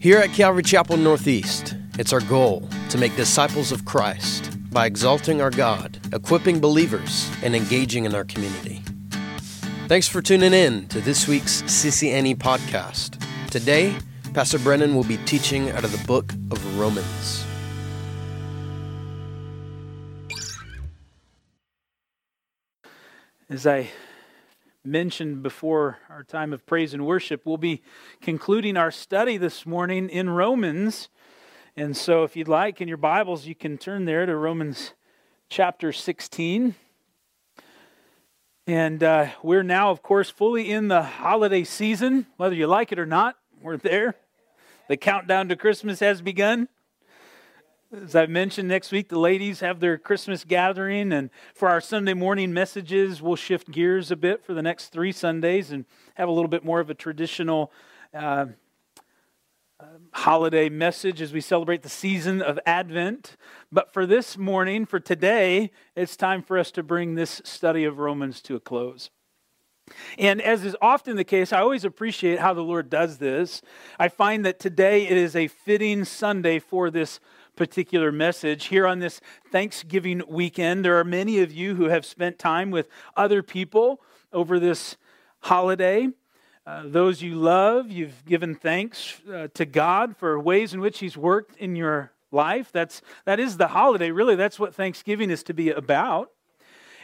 Here at Calvary Chapel Northeast, it's our goal to make disciples of Christ by exalting our God, equipping believers, and engaging in our community. Thanks for tuning in to this week's CCNE podcast. Today, Pastor Brennan will be teaching out of the book of Romans. As I mentioned before our time of praise and worship, we'll be concluding our study this morning in Romans. And so, if you'd like in your Bibles, you can turn there to Romans chapter 16. And uh, we're now, of course, fully in the holiday season, whether you like it or not. We're there. The countdown to Christmas has begun. As I mentioned, next week the ladies have their Christmas gathering, and for our Sunday morning messages, we'll shift gears a bit for the next three Sundays and have a little bit more of a traditional uh, uh, holiday message as we celebrate the season of Advent. But for this morning, for today, it's time for us to bring this study of Romans to a close. And as is often the case, I always appreciate how the Lord does this. I find that today it is a fitting Sunday for this particular message. Here on this Thanksgiving weekend, there are many of you who have spent time with other people over this holiday. Uh, those you love, you've given thanks uh, to God for ways in which He's worked in your life. That's, that is the holiday, really. That's what Thanksgiving is to be about.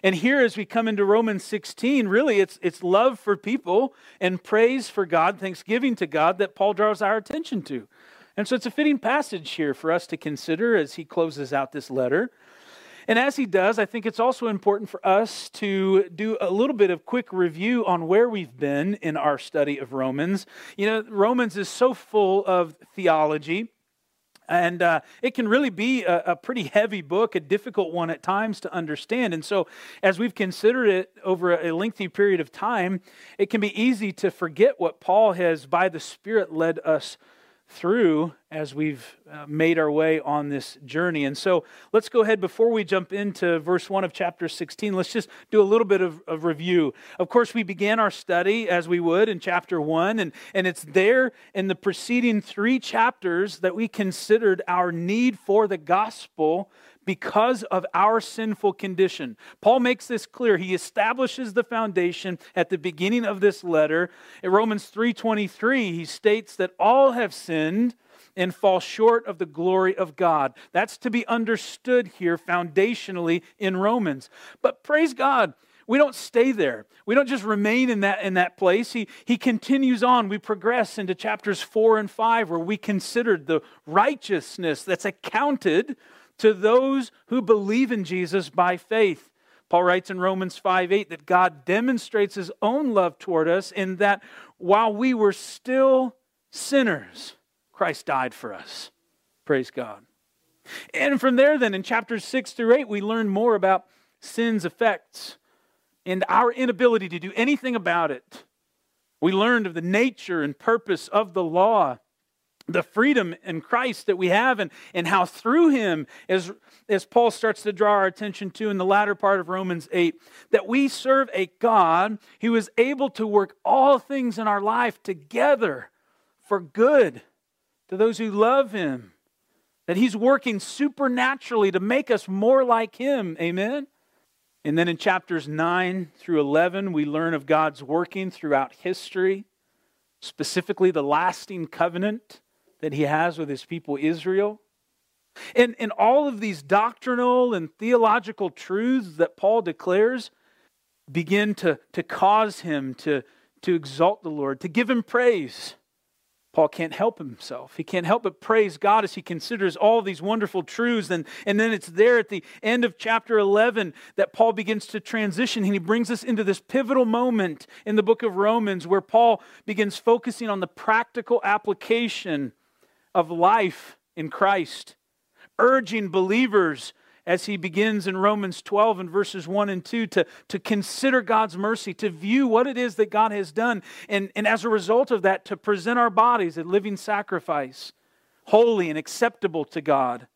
And here, as we come into Romans 16, really it's, it's love for people and praise for God, thanksgiving to God that Paul draws our attention to. And so it's a fitting passage here for us to consider as he closes out this letter. And as he does, I think it's also important for us to do a little bit of quick review on where we've been in our study of Romans. You know, Romans is so full of theology. And uh, it can really be a, a, pretty heavy book, a difficult one at times to understand. And so, as we've considered it over a lengthy period of time, it can be easy to forget what Paul has, by the Spirit, led us through as we've uh, made our way on this journey. And so let's go ahead before we jump into verse 1 of chapter 16. Let's just do a little bit of, of review. Of course, we began our study as we would in chapter 1, and, and it's there in the preceding three chapters that we considered our need for the gospel because of our sinful condition. Paul makes this clear. He establishes the foundation at the beginning of this letter. In Romans 3:23, he states that all have sinned and fall short of the glory of God. That's to be understood here foundationally in Romans. But praise God, we don't stay there. We don't just remain in that, in that place. He, he continues on. We progress into chapters 4 and 5, where we considered the righteousness that's accounted to those who believe in Jesus by faith. Paul writes in Romans 5 8 that God demonstrates his own love toward us in that while we were still sinners, Christ died for us. Praise God. And from there, then, in chapters 6 through 8, we learn more about sin's effects and our inability to do anything about it. We learned of the nature and purpose of the law the freedom in Christ that we have and, and how through him, as, as Paul starts to draw our attention to in the latter part of Romans 8, that we serve a God who is able to work all things in our life together for good to those who love him. That he's working supernaturally to make us more like him. Amen? And then in chapters 9 through 11, we learn of God's working throughout history, specifically the lasting covenant that he has with his people Israel. And, and all of these doctrinal and theological truths that Paul declares begin to, to cause him to, to exalt the Lord, to give him praise. Paul can't help himself. He can't help but praise God as he considers all these wonderful truths. And, and then it's there at the end of chapter 11 that Paul begins to transition and he brings us into this pivotal moment in the book of Romans where Paul begins focusing on the practical application of life in Christ, urging believers as he begins in Romans 12 and verses 1 and 2 to, to consider God's mercy, to view what it is that God has done, and, and as a result of that, to present our bodies a living sacrifice, holy and acceptable to God.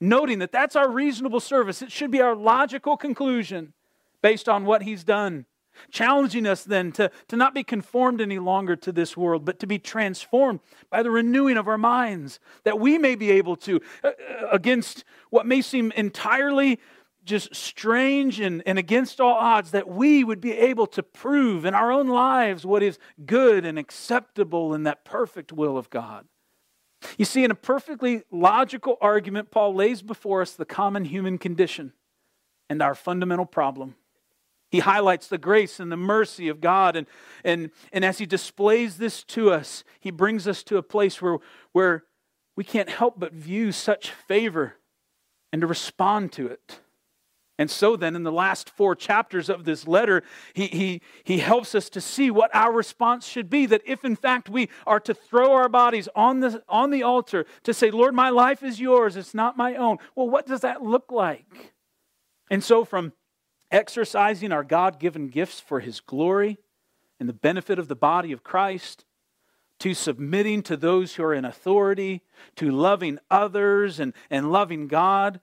Noting that that's our reasonable service. It should be our logical conclusion based on what he's done challenging us then to, to not be conformed any longer to this world, but to be transformed by the renewing of our minds, that we may be able to, uh, uh, against what may seem entirely just strange and, and against all odds, that we would be able to prove in our own lives what is good and acceptable in that perfect will of God. You see, in a perfectly logical argument, Paul lays before us the common human condition and our fundamental problem. He highlights the grace and the mercy of God. And, and, and as he displays this to us, he brings us to a place where, where we can't help but view such favor and to respond to it. And so, then, in the last four chapters of this letter, he, he, he helps us to see what our response should be. That if, in fact, we are to throw our bodies on the, on the altar to say, Lord, my life is yours, it's not my own, well, what does that look like? And so, from exercising our God given gifts for His glory and the benefit of the body of Christ, to submitting to those who are in authority, to loving others and, and loving God,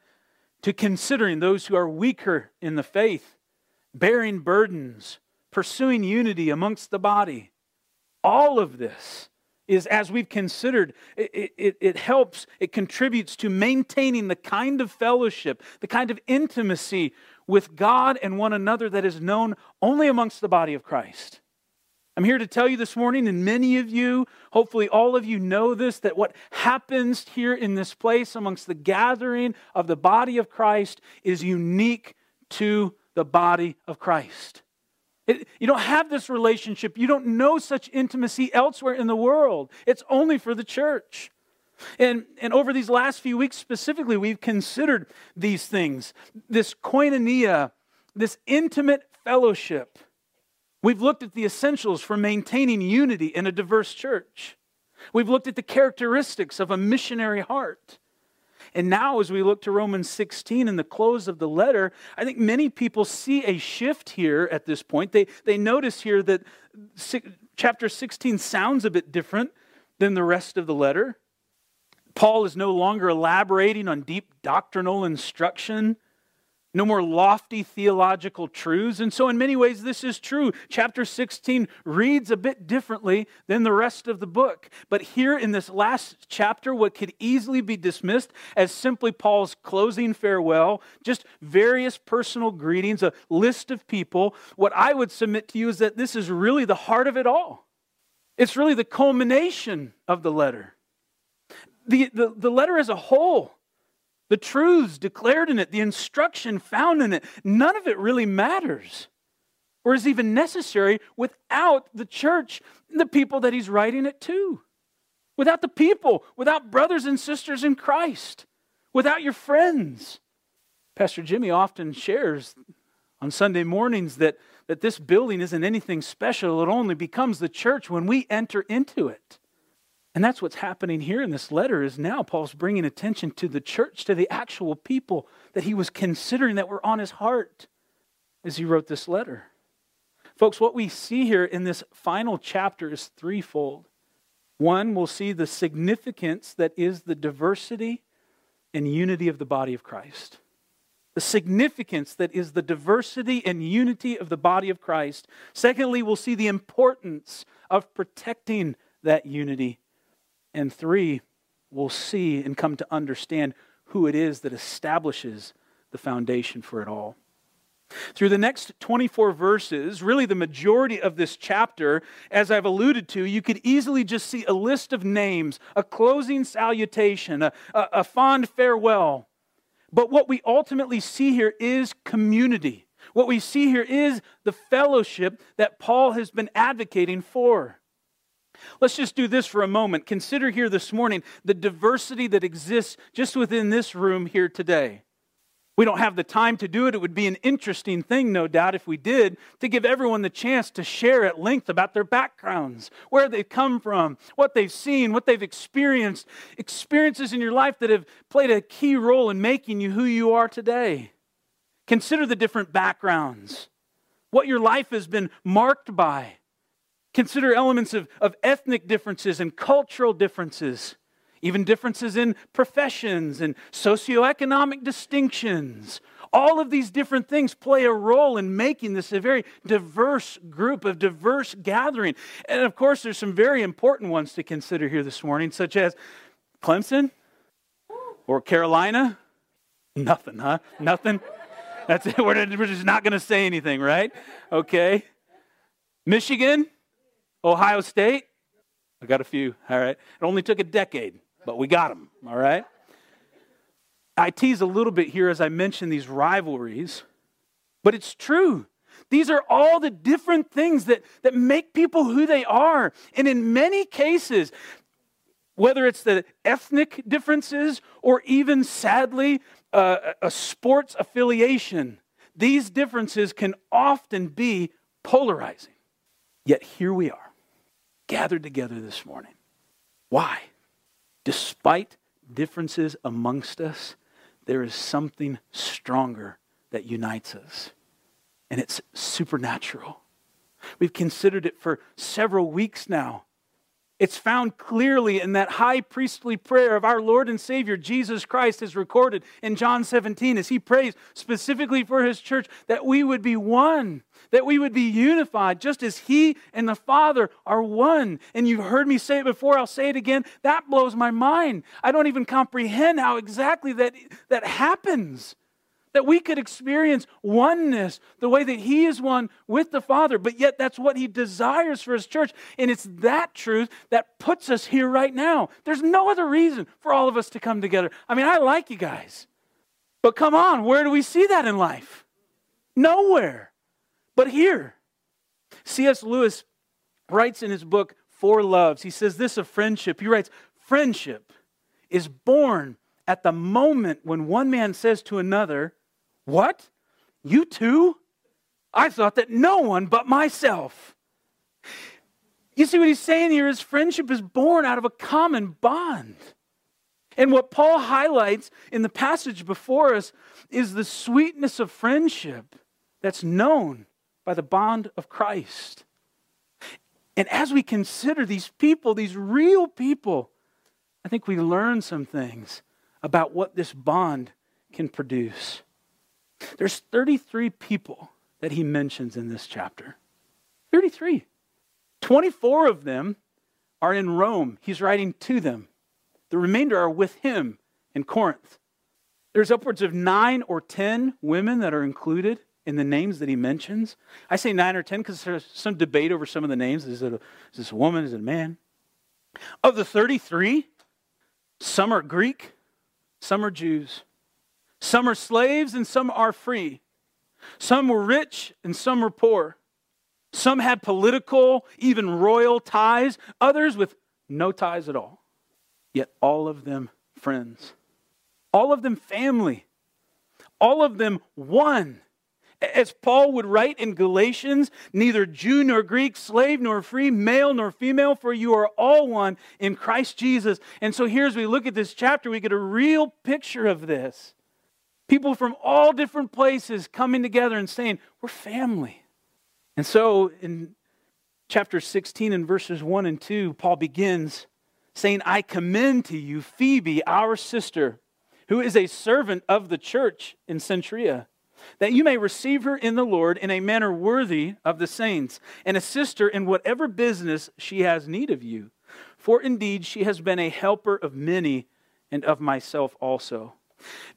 to considering those who are weaker in the faith, bearing burdens, pursuing unity amongst the body. All of this is as we've considered, it, it, it, helps, it contributes to maintaining the kind of fellowship, the kind of intimacy with God and one another that is known only amongst the body of Christ. I'm here to tell you this morning, and many of you, hopefully all of you know this, that what happens here in this place amongst the gathering of the body of Christ is unique to the body of Christ. It, you don't have this relationship. You don't know such intimacy elsewhere in the world. It's only for the church. And, and over these last few weeks specifically, we've considered these things this koinonia, this intimate fellowship. We've looked at the essentials for maintaining unity in a diverse church. We've looked at the characteristics of a missionary heart. And now, as we look to Romans 16 and the close of the letter, I think many people see a shift here at this point. They, they notice here that chapter 16 sounds a bit different than the rest of the letter. Paul is no longer elaborating on deep doctrinal instruction, no more lofty theological truths. And so, in many ways, this is true. Chapter 16 reads a bit differently than the rest of the book. But here in this last chapter, what could easily be dismissed as simply Paul's closing farewell, just various personal greetings, a list of people, what I would submit to you is that this is really the heart of it all. It's really the culmination of the letter the, the, the letter as a whole, the truths declared in it, the instruction found in it, none of it really matters or is even necessary without the church, the people that he's writing it to. Without the people, without brothers and sisters in Christ, without your friends. Pastor Jimmy often shares on Sunday mornings that, that this building isn't anything special. It only becomes the church when we enter into it. And that's what's happening here in this letter is now Paul's bringing attention to the church, to the actual people that he was considering that were on his heart as he wrote this letter. Folks, what we see here in this final chapter is threefold. One, we'll see the significance that is the diversity and unity of the body of Christ. The significance that is the diversity and unity of the body of Christ. Secondly, we'll see the importance of protecting that unity and three, we'll see and come to understand who it is that establishes the foundation for it all. Through the next 24 verses, really the majority of this chapter, as I've alluded to, you could easily just see a list of names, a closing salutation, a, a, a fond farewell. But what we ultimately see here is community. What we see here is the fellowship that Paul has been advocating for. Let's just do this for a moment. Consider here this morning the diversity that exists just within this room here today. We don't have the time to do it. It would be an interesting thing, no doubt, if we did, to give everyone the chance to share at length about their backgrounds, where they've come from, what they've seen, what they've experienced, experiences in your life that have played a key role in making you who you are today. Consider the different backgrounds, what your life has been marked by. Consider elements of, of ethnic differences and cultural differences, even differences in professions and socioeconomic distinctions. All of these different things play a role in making this a very diverse group, a diverse gathering. And of course, there's some very important ones to consider here this morning, such as Clemson or Carolina. Nothing, huh? Nothing? That's it. We're just not going to say anything, right? Okay. Michigan, Ohio State. I got a few, all right. It only took a decade, but we got them, all right. I tease a little bit here as I mention these rivalries, but it's true. These are all the different things that, that make people who they are. And in many cases, whether it's the ethnic differences or even sadly uh, a sports affiliation, these differences can often be polarizing. Yet here we are, gathered together this morning. Why? Despite differences amongst us, there is something stronger that unites us, and it's supernatural. We've considered it for several weeks now. It's found clearly in that high priestly prayer of our Lord and Savior Jesus Christ, is recorded in John 17 as he prays specifically for his church that we would be one, that we would be unified, just as he and the Father are one. And you've heard me say it before, I'll say it again. That blows my mind. I don't even comprehend how exactly that, that happens that we could experience oneness the way that He is one with the Father, but yet that's what He desires for His church. And it's that truth that puts us here right now. There's no other reason for all of us to come together. I mean, I like you guys, but come on, where do we see that in life? Nowhere but here. C.S. Lewis writes in his book, Four Loves, he says this of friendship. He writes, Friendship is born at the moment when one man says to another, what? You too? I thought that no one but myself. You see what he's saying here is friendship is born out of a common bond. And what Paul highlights in the passage before us is the sweetness of friendship that's known by the bond of Christ. And as we consider these people, these real people, I think we learn some things about what this bond can produce. There's 33 people that he mentions in this chapter. 33. 24 of them are in Rome. He's writing to them. The remainder are with him in Corinth. There's upwards of nine or 10 women that are included in the names that he mentions. I say nine or 10 because there's some debate over some of the names. Is, it a, is this a woman? Is it a man? Of the 33, some are Greek, some are Jews. Some are slaves and some are free. Some were rich and some were poor. Some had political, even royal ties, others with no ties at all. Yet all of them friends, all of them family, all of them one. As Paul would write in Galatians, neither Jew nor Greek, slave nor free, male nor female, for you are all one in Christ Jesus. And so here, as we look at this chapter, we get a real picture of this. People from all different places coming together and saying, We're family. And so in chapter 16 and verses 1 and 2, Paul begins saying, I commend to you Phoebe, our sister, who is a servant of the church in Cenchrea, that you may receive her in the Lord in a manner worthy of the saints, and assist her in whatever business she has need of you. For indeed she has been a helper of many and of myself also.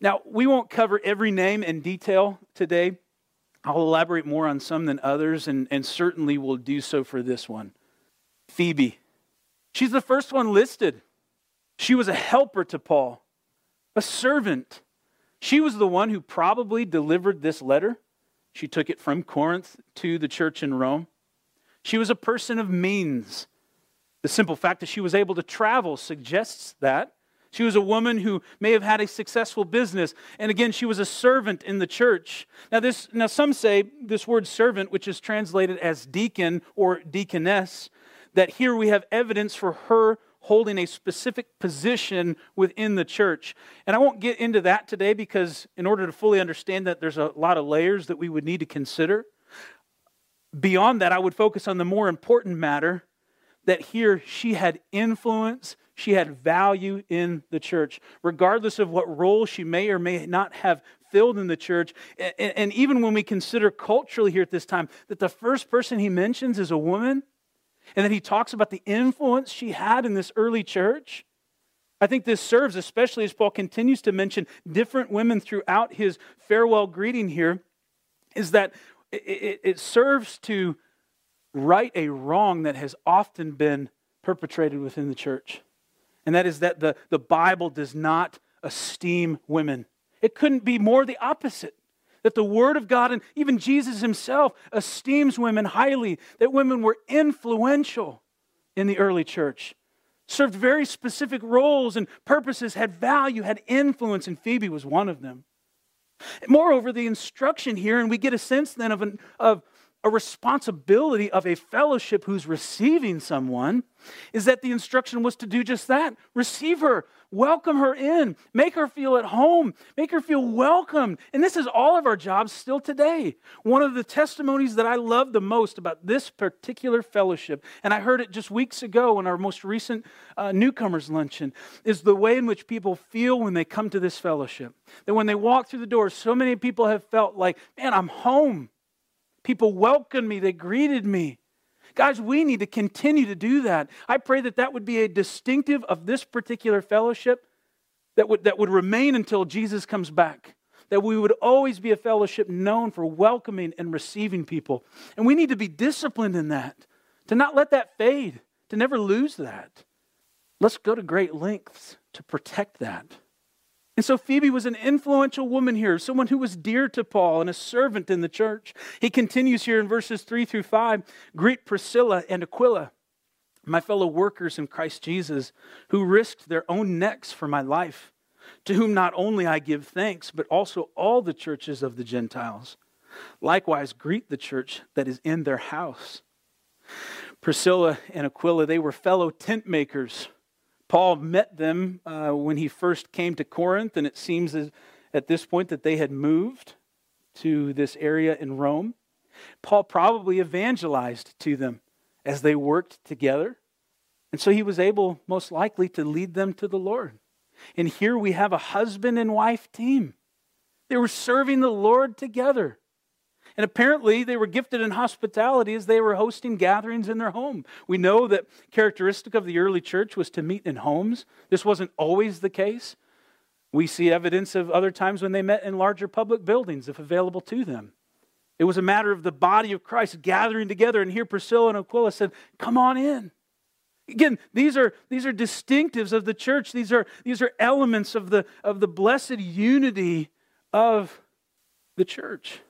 Now, we won't cover every name in detail today. I'll elaborate more on some than others, and, and certainly will do so for this one. Phoebe. She's the first one listed. She was a helper to Paul, a servant. She was the one who probably delivered this letter. She took it from Corinth to the church in Rome. She was a person of means. The simple fact that she was able to travel suggests that. She was a woman who may have had a successful business. And again, she was a servant in the church. Now, this, now some say this word servant, which is translated as deacon or deaconess, that here we have evidence for her holding a specific position within the church. And I won't get into that today because, in order to fully understand that, there's a lot of layers that we would need to consider. Beyond that, I would focus on the more important matter that here she had influence, she had value in the church, regardless of what role she may or may not have filled in the church. And, even when we consider culturally here at this time that the first person he mentions is a woman, and then he talks about the influence she had in this early church. I think this serves, especially as Paul continues to mention different women throughout his farewell greeting here, is that it, it serves to right a wrong that has often been perpetrated within the church. And that is that the, the Bible does not esteem women. It couldn't be more the opposite. That the Word of God and even Jesus himself esteems women highly, that women were influential in the early church, served very specific roles and purposes, had value, had influence, and Phoebe was one of them. Moreover, the instruction here, and we get a sense then of, an, of a responsibility of a fellowship who's receiving someone is that the instruction was to do just that receive her, welcome her in, make her feel at home, make her feel welcomed. And this is all of our jobs still today. One of the testimonies that I love the most about this particular fellowship, and I heard it just weeks ago in our most recent uh, newcomers luncheon, is the way in which people feel when they come to this fellowship. That when they walk through the door, so many people have felt like, man, I'm home. People welcomed me, they greeted me. Guys, we need to continue to do that. I pray that that would be a distinctive of this particular fellowship that would, that would remain until Jesus comes back. That we would always be a fellowship known for welcoming and receiving people. And we need to be disciplined in that, to not let that fade, to never lose that. Let's go to great lengths to protect that. And so Phoebe was an influential woman here, someone who was dear to Paul and a servant in the church. He continues here in verses 3 through 5 Greet Priscilla and Aquila, my fellow workers in Christ Jesus, who risked their own necks for my life, to whom not only I give thanks, but also all the churches of the Gentiles. Likewise, greet the church that is in their house. Priscilla and Aquila, they were fellow tent makers Paul met them uh, when he first came to Corinth, and it seems at this point that they had moved to this area in Rome. Paul probably evangelized to them as they worked together. And so he was able, most likely, to lead them to the Lord. And here we have a husband and wife team. They were serving the Lord together. And apparently, they were gifted in hospitality as they were hosting gatherings in their home. We know that characteristic of the early church was to meet in homes. This wasn't always the case. We see evidence of other times when they met in larger public buildings, if available to them. It was a matter of the body of Christ gathering together. And here Priscilla and Aquila said, Come on in. Again, these are, these are distinctives of the church. These are, these are elements of the, of the blessed unity of the church.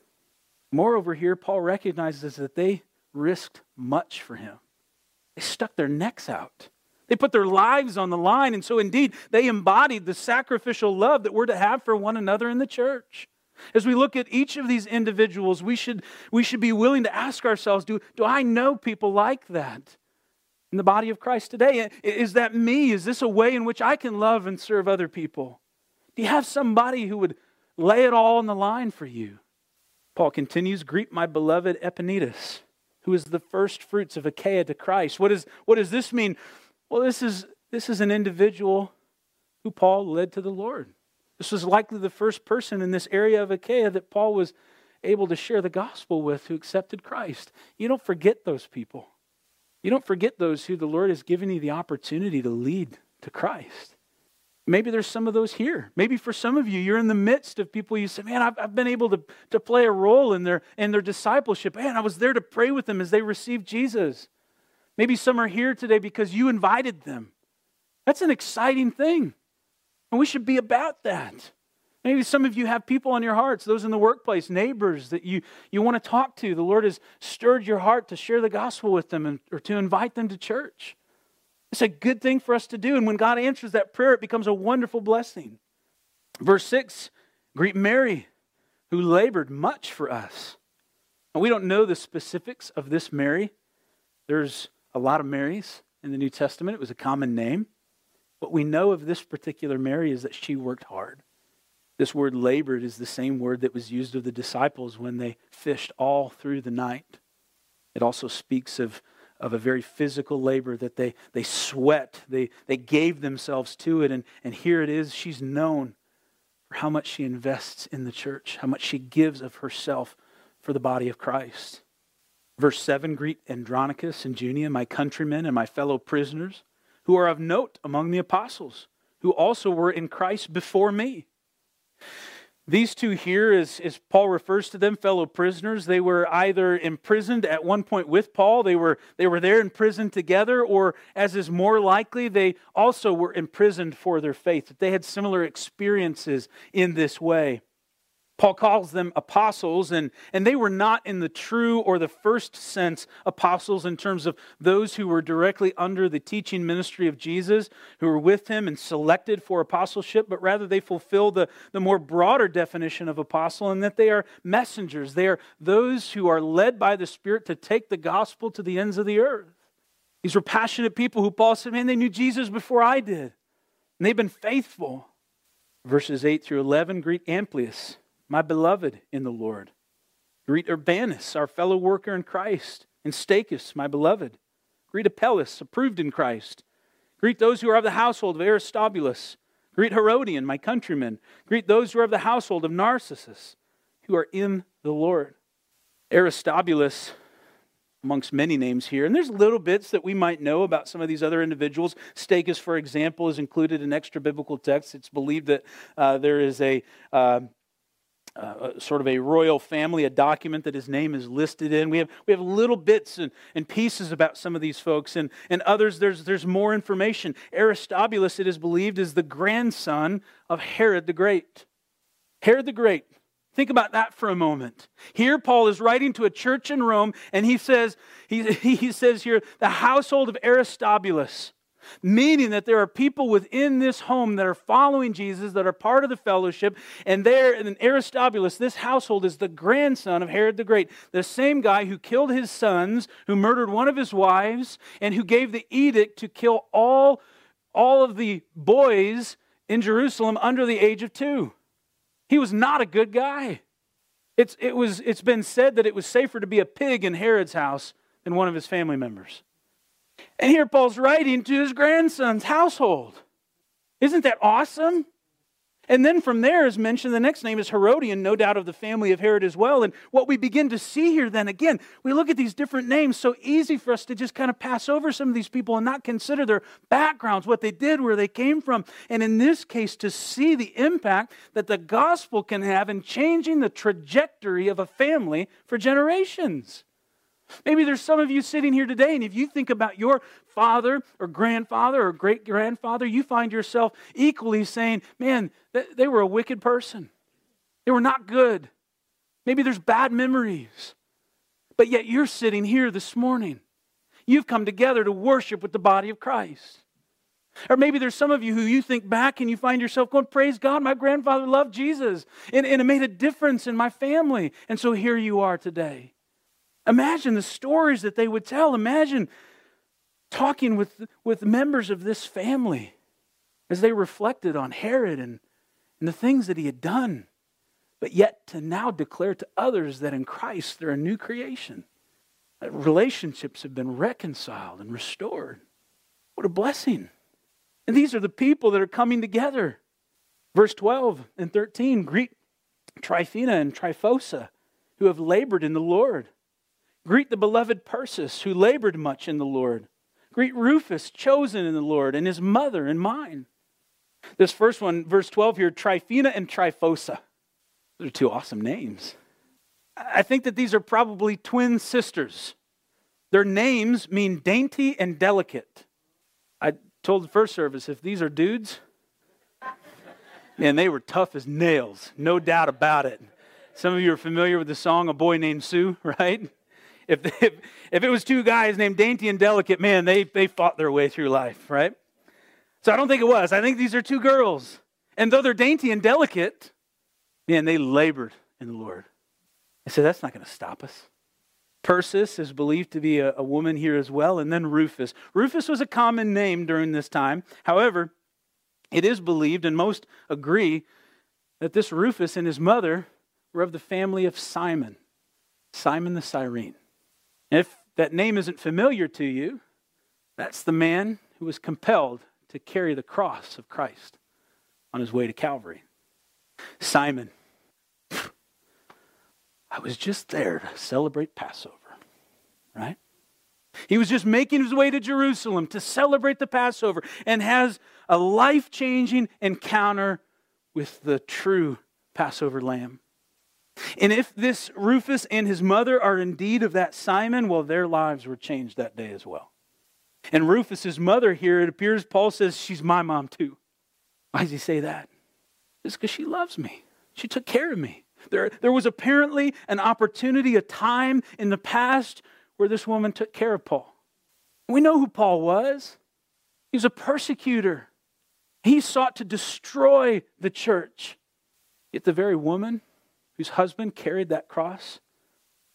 Moreover, here, Paul recognizes that they risked much for him. They stuck their necks out. They put their lives on the line. And so, indeed, they embodied the sacrificial love that we're to have for one another in the church. As we look at each of these individuals, we should, we should be willing to ask ourselves do, do I know people like that in the body of Christ today? Is that me? Is this a way in which I can love and serve other people? Do you have somebody who would lay it all on the line for you? Paul continues Greet my beloved Epaenetus, who is the first fruits of Achaia to Christ. What, is, what does this mean? Well, this is, this is an individual who Paul led to the Lord. This was likely the first person in this area of Achaia that Paul was able to share the gospel with who accepted Christ. You don't forget those people. You don't forget those who the Lord has given you the opportunity to lead to Christ. Maybe there's some of those here. Maybe for some of you, you're in the midst of people you say, Man, I've, I've been able to, to play a role in their, in their discipleship. Man, I was there to pray with them as they received Jesus. Maybe some are here today because you invited them. That's an exciting thing. And we should be about that. Maybe some of you have people on your hearts, those in the workplace, neighbors that you, you want to talk to. The Lord has stirred your heart to share the gospel with them and, or to invite them to church. It's a good thing for us to do. And when God answers that prayer, it becomes a wonderful blessing. Verse 6 Greet Mary, who labored much for us. And we don't know the specifics of this Mary. There's a lot of Marys in the New Testament, it was a common name. What we know of this particular Mary is that she worked hard. This word labored is the same word that was used of the disciples when they fished all through the night. It also speaks of of a very physical labor that they, they sweat, they, they gave themselves to it. And, and here it is, she's known for how much she invests in the church, how much she gives of herself for the body of Christ. Verse 7 Greet Andronicus and Junia, my countrymen and my fellow prisoners, who are of note among the apostles, who also were in Christ before me. These two here, as, as Paul refers to them, fellow prisoners, they were either imprisoned at one point with Paul, they were, they were there in prison together, or as is more likely, they also were imprisoned for their faith, they had similar experiences in this way. Paul calls them apostles, and, and they were not in the true or the first sense apostles in terms of those who were directly under the teaching ministry of Jesus, who were with him and selected for apostleship, but rather they fulfill the, the more broader definition of apostle in that they are messengers. They are those who are led by the Spirit to take the gospel to the ends of the earth. These were passionate people who Paul said, man, they knew Jesus before I did, and they've been faithful. Verses 8 through 11 greet Amplias my beloved in the Lord. Greet Urbanus, our fellow worker in Christ, and Stachys, my beloved. Greet Apelles, approved in Christ. Greet those who are of the household of Aristobulus. Greet Herodion, my countrymen. Greet those who are of the household of Narcissus, who are in the Lord. Aristobulus, amongst many names here, and there's little bits that we might know about some of these other individuals. Stachys, for example, is included in extra biblical texts. It's believed that uh, there is a uh, uh, sort of a royal family, a document that his name is listed in. We have, we have little bits and, and pieces about some of these folks, and, and others, there's, there's more information. Aristobulus, it is believed, is the grandson of Herod the Great. Herod the Great. Think about that for a moment. Here, Paul is writing to a church in Rome, and he says, he, he says here, the household of Aristobulus meaning that there are people within this home that are following Jesus, that are part of the fellowship, and there in Aristobulus, this household is the grandson of Herod the Great, the same guy who killed his sons, who murdered one of his wives, and who gave the edict to kill all, all of the boys in Jerusalem under the age of two. He was not a good guy. It's, it was, it's been said that it was safer to be a pig in Herod's house than one of his family members. And here Paul's writing to his grandson's household. Isn't that awesome? And then from there is mentioned, the next name is Herodion, no doubt of the family of Herod as well. And what we begin to see here then, again, we look at these different names, so easy for us to just kind of pass over some of these people and not consider their backgrounds, what they did, where they came from. And in this case, to see the impact that the gospel can have in changing the trajectory of a family for generations. Maybe there's some of you sitting here today, and if you think about your father or grandfather or great grandfather, you find yourself equally saying, Man, they were a wicked person. They were not good. Maybe there's bad memories. But yet you're sitting here this morning. You've come together to worship with the body of Christ. Or maybe there's some of you who you think back and you find yourself going, Praise God, my grandfather loved Jesus and, and it made a difference in my family. And so here you are today. Imagine the stories that they would tell. Imagine talking with, with members of this family as they reflected on Herod and, and the things that he had done, but yet to now declare to others that in Christ they're a new creation. That relationships have been reconciled and restored. What a blessing. And these are the people that are coming together. Verse 12 and 13 greet Tryphena and Tryphosa, who have labored in the Lord. Greet the beloved Persis, who labored much in the Lord. Greet Rufus, chosen in the Lord, and his mother and mine. This first one, verse 12 here, Tryphena and Tryphosa. Those are two awesome names. I think that these are probably twin sisters. Their names mean dainty and delicate. I told the first service if these are dudes, man, they were tough as nails, no doubt about it. Some of you are familiar with the song A Boy Named Sue, right? If, if, if it was two guys named Dainty and Delicate, man, they, they fought their way through life, right? So I don't think it was. I think these are two girls. And though they're dainty and delicate, man, they labored in the Lord. I said, that's not going to stop us. Persis is believed to be a, a, woman here as well, and then Rufus. Rufus was a common name during this time. However, it is believed, and most agree, that this Rufus and his mother were of the family of Simon, Simon the Cyrene. If that name isn't familiar to you, that's the man who was compelled to carry the cross of Christ on his way to Calvary. Simon. I was just there to celebrate Passover, right? He was just making his way to Jerusalem to celebrate the Passover and has a life changing encounter with the true Passover lamb. And if this Rufus and his mother are indeed of that Simon, well, their lives were changed that day as well. And Rufus's mother here, it appears Paul says she's my mom too. Why does he say that? It's because she loves me. She took care of me. There, there was apparently an opportunity, a time in the past where this woman took care of Paul. We know who Paul was. He was a persecutor. He sought to destroy the church. Yet the very woman whose husband carried that cross,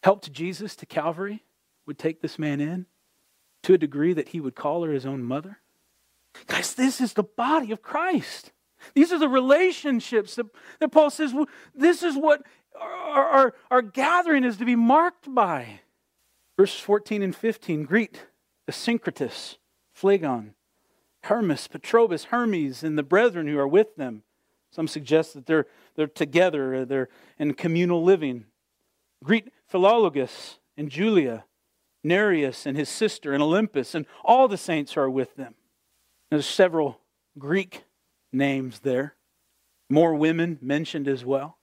helped Jesus to Calvary, would take this man in to a degree that he would call her his own mother? Guys, this is the body of Christ. These are the relationships that, that Paul says this is what our, our, our gathering is to be marked by. Verses 14 and 15 greet Asyncritus, Phlegon, Hermas, Patrobas, Hermes, and the brethren who are with them. Some suggest that they're, they're together, uh, they're in communal living. Greet Philologus and Julia, Nereus and his sister, and Olympas, and all the saints are with them. There's several Greek names there, more women mentioned as well.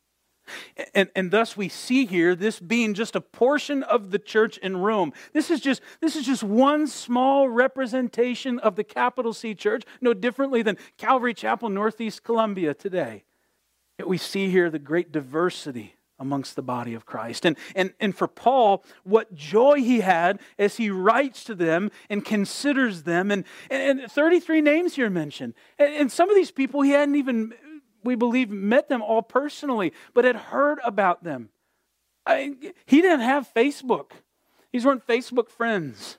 And, and thus we see here this being just a portion of the church in Rome. This is just this is just one small representation of the capital C church, no differently than Calvary Chapel, Northeast Columbia today. Yet we see here the great diversity amongst the body of Christ. And, and, and for Paul, what joy he had as he writes to them and considers them. And, and, and 33 names here mentioned. And, and some of these people he hadn't even we believe, met them all personally, but had heard about them. I, he didn't have Facebook. These weren't Facebook friends.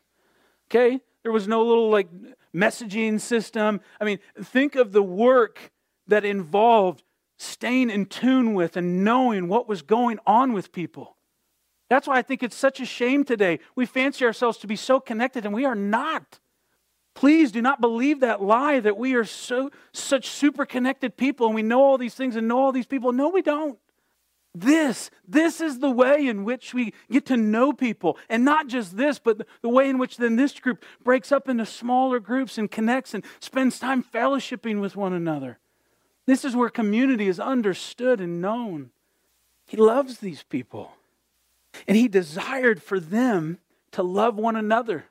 Okay? There was no little like messaging system. I mean, think of the work that involved staying in tune with and knowing what was going on with people. That's why I think it's such a shame today. We fancy ourselves to be so connected, and we are not. Please do not believe that lie that we are so such super connected people and we know all these things and know all these people. No, we don't. This, this is the way in which we get to know people. And not just this, but the way in which then this group breaks up into smaller groups and connects and spends time fellowshipping with one another. This is where community is understood and known. He loves these people. And he desired for them to love one another.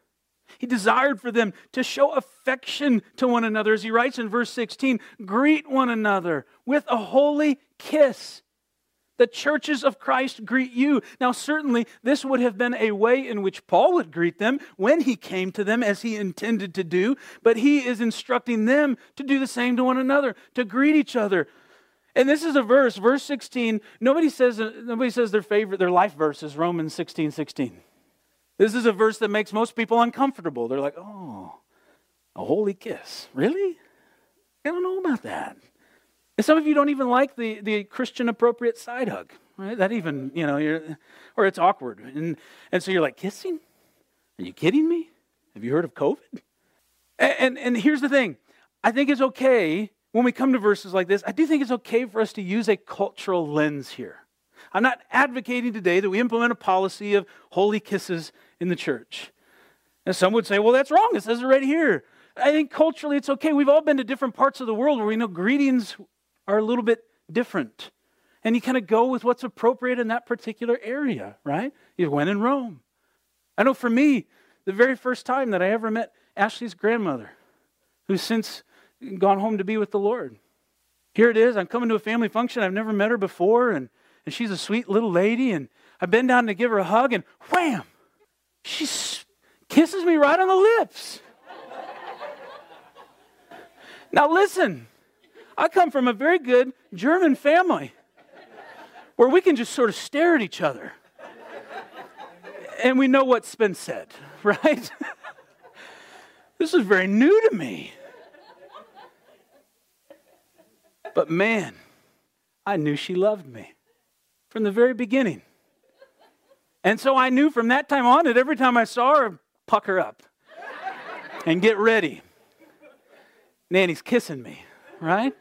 He desired for them to show affection to one another. As he writes in verse 16, greet one another with a holy kiss. The churches of Christ greet you. Now, certainly, this would have been a way in which Paul would greet them when he came to them, as he intended to do, but he is instructing them to do the same to one another, to greet each other. And this is a verse, verse 16. Nobody says, nobody says their favorite, their life verse is Romans 16 16. This is a verse that makes most people uncomfortable. They're like, oh, a holy kiss. Really? I don't know about that. And some of you don't even like the, the Christian appropriate side hug, right? That even, you know, you're, or it's awkward. And, and so you're like, kissing? Are you kidding me? Have you heard of COVID? And, and, and here's the thing I think it's okay when we come to verses like this, I do think it's okay for us to use a cultural lens here. I'm not advocating today that we implement a policy of holy kisses in the church. And some would say, well, that's wrong. It says it right here. I think culturally it's okay. We've all been to different parts of the world where we know greetings are a little bit different. And you kind of go with what's appropriate in that particular area, right? You went in Rome. I know for me, the very first time that I ever met Ashley's grandmother, who's since gone home to be with the Lord. Here it is. I'm coming to a family function. I've never met her before, and and she's a sweet little lady, and I bend down to give her a hug, and wham! She kisses me right on the lips. now, listen, I come from a very good German family where we can just sort of stare at each other and we know what's been said, right? this is very new to me. But man, I knew she loved me from the very beginning. And so I knew from that time on that every time I saw her, pucker up and get ready. Nanny's kissing me, right?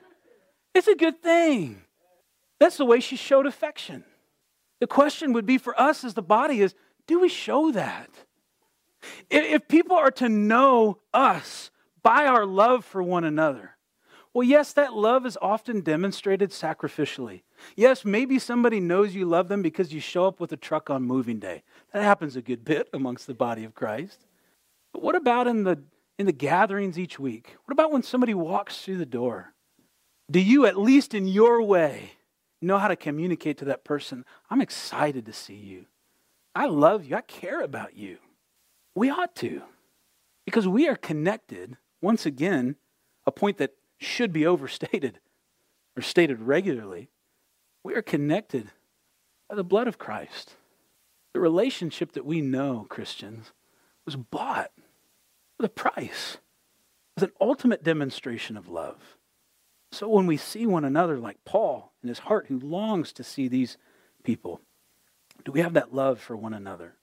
It's a good thing. That's the way she showed affection. The question would be for us as the body is do we show that? If people are to know us by our love for one another, well, yes, that love is often demonstrated sacrificially. Yes, maybe somebody knows you love them because you show up with a truck on moving day. That happens a good bit amongst the body of Christ. But what about in the in the gatherings each week? What about when somebody walks through the door? Do you, at least in your way, know how to communicate to that person, I'm excited to see you. I love you. I care about you. We ought to. Because we are connected, once again, a point that should be overstated or stated regularly. We are connected by the blood of Christ. The relationship that we know, Christians, was bought with a price, with an ultimate demonstration of love. So when we see one another like Paul in his heart who longs to see these people, do we have that love for one another?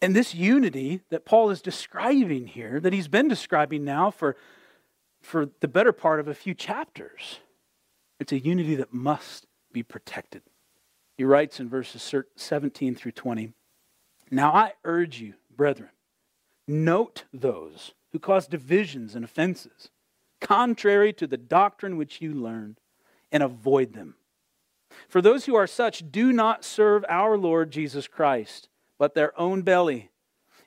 And this unity that Paul is describing here, that he's been describing now for, for the better part of a few chapters, it's a unity that must be protected. He writes in verses 17 through 20 Now I urge you, brethren, note those who cause divisions and offenses, contrary to the doctrine which you learned, and avoid them. For those who are such do not serve our Lord Jesus Christ, but their own belly,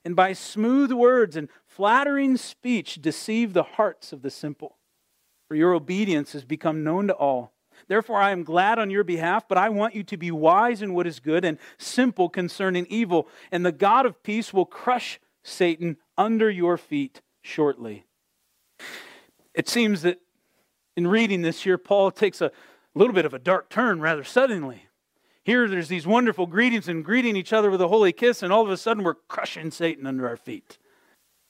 and by smooth words and flattering speech deceive the hearts of the simple. For your obedience has become known to all. Therefore, I am glad on your behalf, but I want you to be wise in what is good and simple concerning evil. And the God of peace will crush Satan under your feet shortly. It seems that in reading this here, Paul takes a little bit of a dark turn rather suddenly. Here, there's these wonderful greetings and greeting each other with a holy kiss, and all of a sudden, we're crushing Satan under our feet.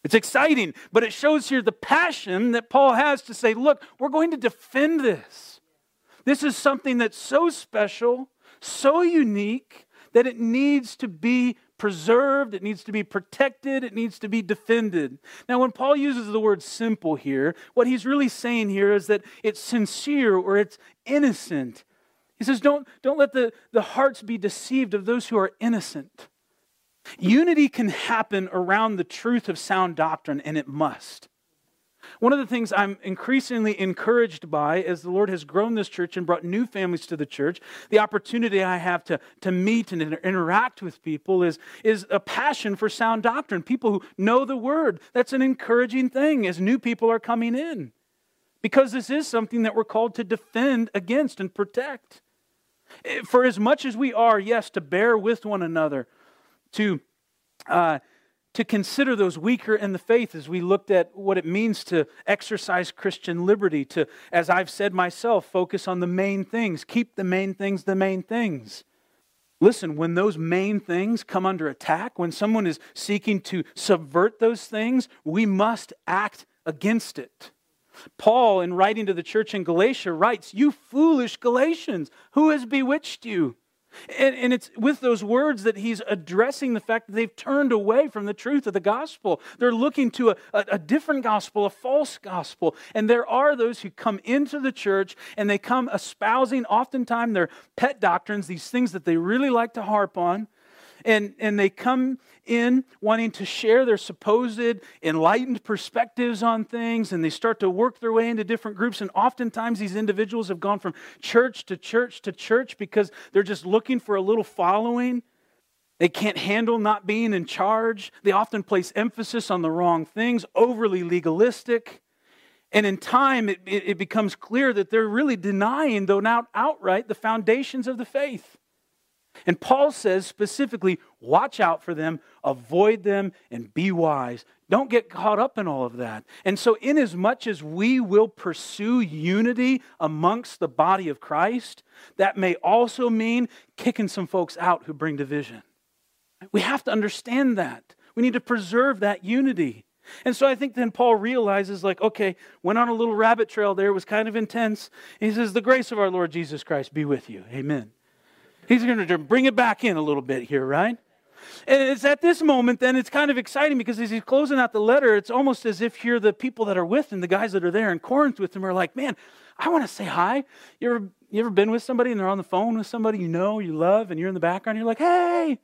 It's exciting, but it shows here the passion that Paul has to say, look, we're going to defend this. This is something that's so special, so unique, that it needs to be preserved, it needs to be protected, it needs to be defended. Now, when Paul uses the word simple here, what he's really saying here is that it's sincere or it's innocent. He says, don't, don't let the, the hearts be deceived of those who are innocent. Unity can happen around the truth of sound doctrine, and it must. One of the things I'm increasingly encouraged by as the Lord has grown this church and brought new families to the church, the opportunity I have to, to meet and inter- interact with people is, is a passion for sound doctrine. People who know the word. That's an encouraging thing as new people are coming in. Because this is something that we're called to defend against and protect. Eh, for as much as we are, yes, to bear with one another, to uh, to consider those weaker in the faith as we looked at what it means to exercise Christian liberty, to, as I've said myself, focus on the main things, keep the main things the main things. Listen, when those main things come under attack, when someone is seeking to subvert those things, we must act against it. Paul, in writing to the church in Galatia, writes, You foolish Galatians, who has bewitched you? And, and, it's with those words that he's addressing the fact that they've turned away from the truth of the gospel. They're looking to a, a, a, different gospel, a false gospel. And there are those who come into the church and they come espousing oftentimes their pet doctrines, these things that they really like to harp on and, and they come in wanting to share their supposed enlightened perspectives on things, and they start to work their way into different groups. And oftentimes, these individuals have gone from church to church to church because they're just looking for a little following. They can't handle not being in charge. They often place emphasis on the wrong things, overly legalistic. And in time, it, it, becomes clear that they're really denying, though not outright, the foundations of the faith. And Paul says specifically, watch out for them, avoid them, and be wise. Don't get caught up in all of that. And so, inasmuch as we will pursue unity amongst the body of Christ, that may also mean kicking some folks out who bring division. We have to understand that. We need to preserve that unity. And so I think then Paul realizes, like, okay, went on a little rabbit trail there, was kind of intense. He says, The grace of our Lord Jesus Christ be with you. Amen. He's going to bring it back in a little bit here, right? And it's at this moment, then it's kind of exciting because as he's closing out the letter, it's almost as if you're the people that are with him, the guys that are there in Corinth with him are like, man, I want to say hi. You ever, you ever been with somebody and they're on the phone with somebody you know, you love, and you're in the background, you're like, hey,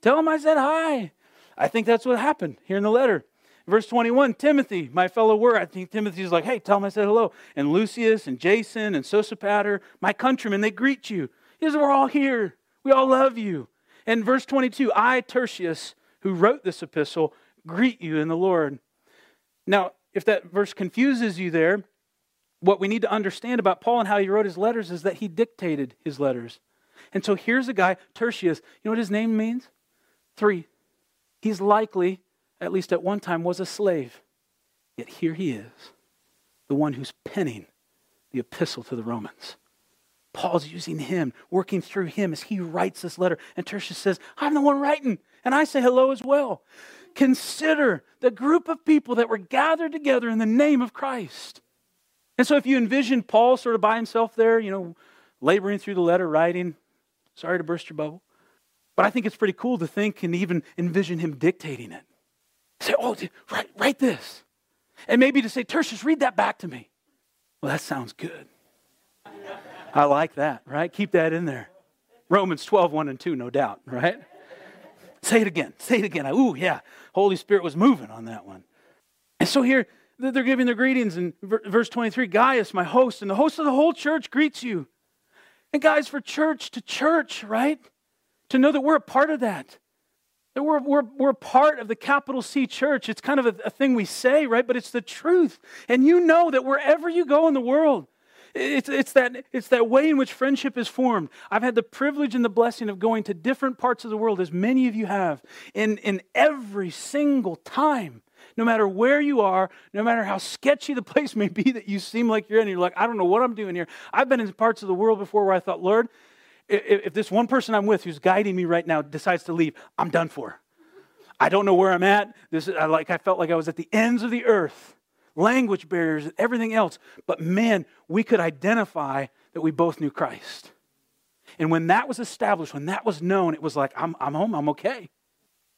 tell them I said hi. I think that's what happened here in the letter. Verse 21, Timothy, my fellow worker. I think Timothy's like, hey, tell him I said hello. And Lucius and Jason and Sosipater, my countrymen, they greet you. He says, we're all here. We all love you. And verse 22, I, Tertius, who wrote this epistle, greet you in the Lord. Now, if that verse confuses you there, what we need to understand about Paul and how he wrote his letters is that he dictated his letters. And so here's a guy, Tertius. You know what his name means? Three. He's likely at least at one time, was a slave. Yet here he is, the one who's penning the epistle to the Romans. Paul's using him, working through him as he writes this letter. And Tertius says, I'm the one writing. And I say hello as well. Consider the group of people that were gathered together in the name of Christ. And so if you envision Paul sort of by himself there, you know, laboring through the letter, writing, sorry to burst your bubble. But I think it's pretty cool to think and even envision him dictating it. Say, oh, write, write this. And maybe to say, Tertius, read that back to me. Well, that sounds good. I like that, right? Keep that in there. Romans 12, 1 and 2, no doubt, right? Say it again. Say it again. Ooh, yeah. Holy Spirit was moving on that one. And so here, they're giving their greetings in verse 23 Gaius, my host, and the host of the whole church greets you. And guys, for church to church, right? To know that we're a part of that. That we're, we're, we're part of the capital C church. It's kind of a, a thing we say, right? But it's the truth. And you know that wherever you go in the world, it's, it's, that, it's that way in which friendship is formed. I've had the privilege and the blessing of going to different parts of the world, as many of you have, in, in every single time. No matter where you are, no matter how sketchy the place may be that you seem like you're in, you're like, I don't know what I'm doing here. I've been in parts of the world before where I thought, Lord, if this one person I'm with who's guiding me right now decides to leave, I'm done for. I don't know where I'm at. This is, I like I felt like I was at the ends of the earth, language barriers, and everything else. But man, we could identify that we both knew Christ. And when that was established, when that was known, it was like, I'm, I'm home, I'm okay.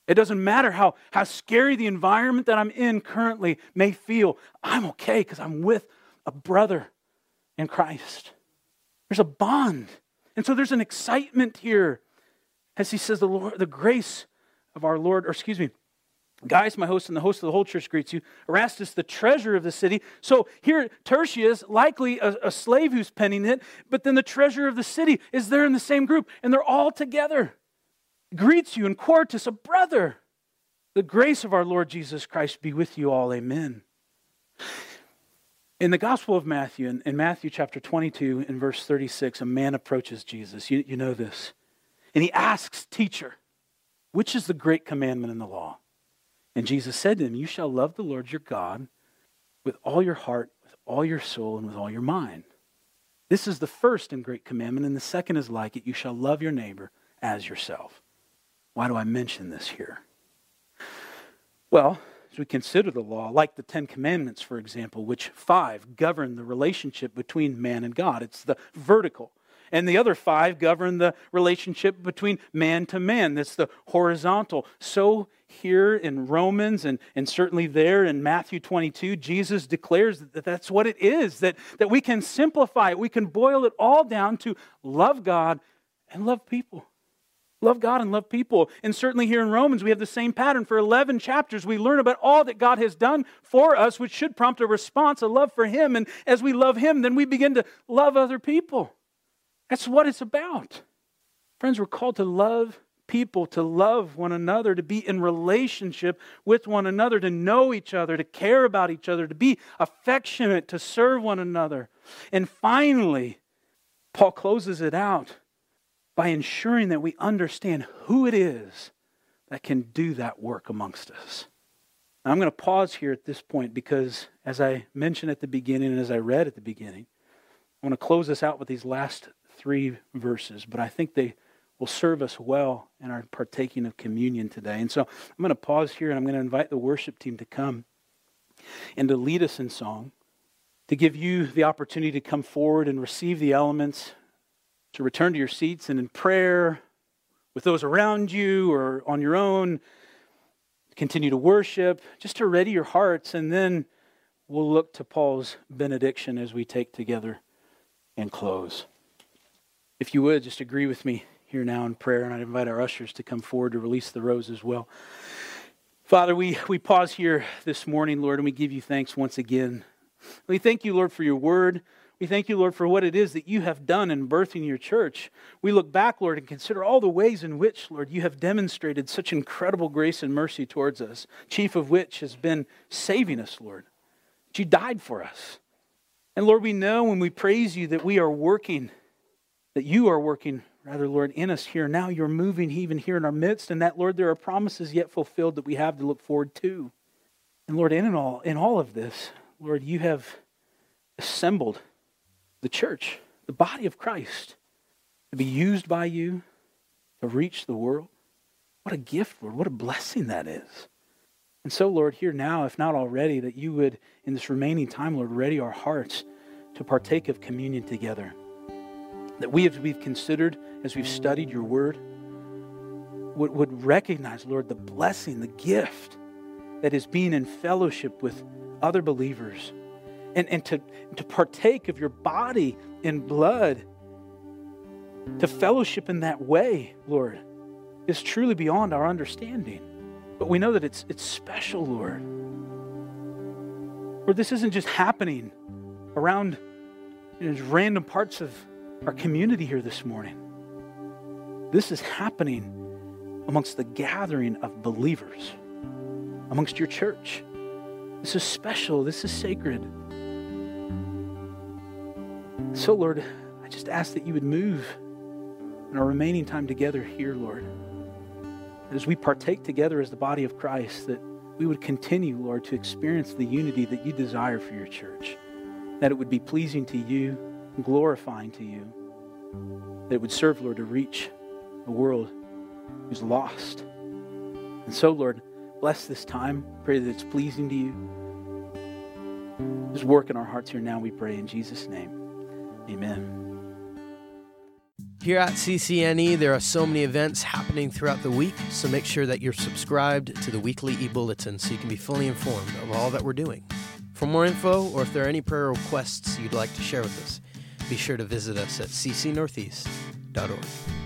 It doesn't matter how, how scary the environment that I'm in currently may feel, I'm okay because I'm with a brother in Christ. There's a bond. And so there's an excitement here as he says, the, Lord, the grace of our Lord, or excuse me, Gaius, my host, and the host of the whole church greets you. Erastus, the treasurer of the city. So here, Tertius, likely a, a, slave who's penning it, but then the treasurer of the city is there in the same group, and they're all together. Greets you, and Quartus, a brother. The grace of our Lord Jesus Christ be with you all. Amen. In the Gospel of Matthew, in, in, Matthew chapter 22, in verse 36, a man approaches Jesus. You, you know this. And he asks, Teacher, which is the great commandment in the law? And Jesus said to them, You shall love the Lord your God with all your heart, with all your soul, and with all your mind. This is the first and great commandment, and the second is like it you shall love your neighbor as yourself. Why do I mention this here? Well, as we consider the law, like the Ten Commandments, for example, which five govern the relationship between man and God. It's the vertical. And the other five govern the relationship between man to man. That's the horizontal. So here in Romans and, and certainly there in Matthew 22, Jesus declares that that's what it is, that, that we can simplify it. We can boil it all down to love God and love people. Love God and love people. And certainly here in Romans, we have the same pattern. For 11 chapters, we learn about all that God has done for us, which should prompt a response, a love for Him. And as we love Him, then we begin to love other people. That's what it's about. Friends, we're called to love people, to love one another, to be in relationship with one another, to know each other, to care about each other, to be affectionate, to serve one another. And finally, Paul closes it out by ensuring that we understand who it is that can do that work amongst us. Now, I'm going to pause here at this point because, as I mentioned at the beginning and as I read at the beginning, I want to close this out with these last three verses, but I think they will serve us well in our partaking of communion today. And so I'm going to pause here and I'm going to invite the worship team to come and to lead us in song, to give you the opportunity to come forward and receive the elements to return to your seats and in prayer with those around you or on your own. Continue to worship, just to ready your hearts, and then we'll look to Paul's benediction as we take together and close. If you would, just agree with me here now in prayer, and I'd invite our ushers to come forward to release the rows as well. Father, we, we pause here this morning, Lord, and we give you thanks once again. We thank you, Lord, for your word. We thank you, Lord, for what it is that you have done in birthing your church. We look back, Lord, and consider all the ways in which, Lord, you have demonstrated such incredible grace and mercy towards us, chief of which has been saving us, Lord. You died for us. And Lord, we know when we praise you that we are working, that you are working rather, Lord, in us here. Now you're moving even here in our midst, and that, Lord, there are promises yet fulfilled that we have to look forward to. And Lord, in all, in all of this, Lord, you have assembled the church, the body of Christ, to be used by you to reach the world. What a gift, Lord. What a blessing that is. And so, Lord, here now, if not already, that you would, in this remaining time, Lord, ready our hearts to partake of communion together. That we, as we've considered, as we've studied your word, would, would recognize, Lord, the blessing, the gift that is being in fellowship with other believers and, and to, to partake of your body and blood, to fellowship in that way, Lord, is truly beyond our understanding. But we know that it's, it's special, Lord. Lord, this isn't just happening around you know, random parts of our community here this morning. This is happening amongst the gathering of believers, amongst your church. This is special. This is sacred. So, Lord, I just ask that you would move in our remaining time together here, Lord. As we partake together as the body of Christ, that we would continue, Lord, to experience the unity that you desire for your church, that it would be pleasing to you, glorifying to you, that it would serve, Lord, to reach a world who's lost. And so, Lord, bless this time. Pray that it's pleasing to you. Just work in our hearts here now, we pray in Jesus' name. Amen. Here at CCNE, there are so many events happening throughout the week, so make sure that you're subscribed to the weekly e bulletin so you can be fully informed of all that we're doing. For more info, or if there are any prayer requests you'd like to share with us, be sure to visit us at ccnortheast.org.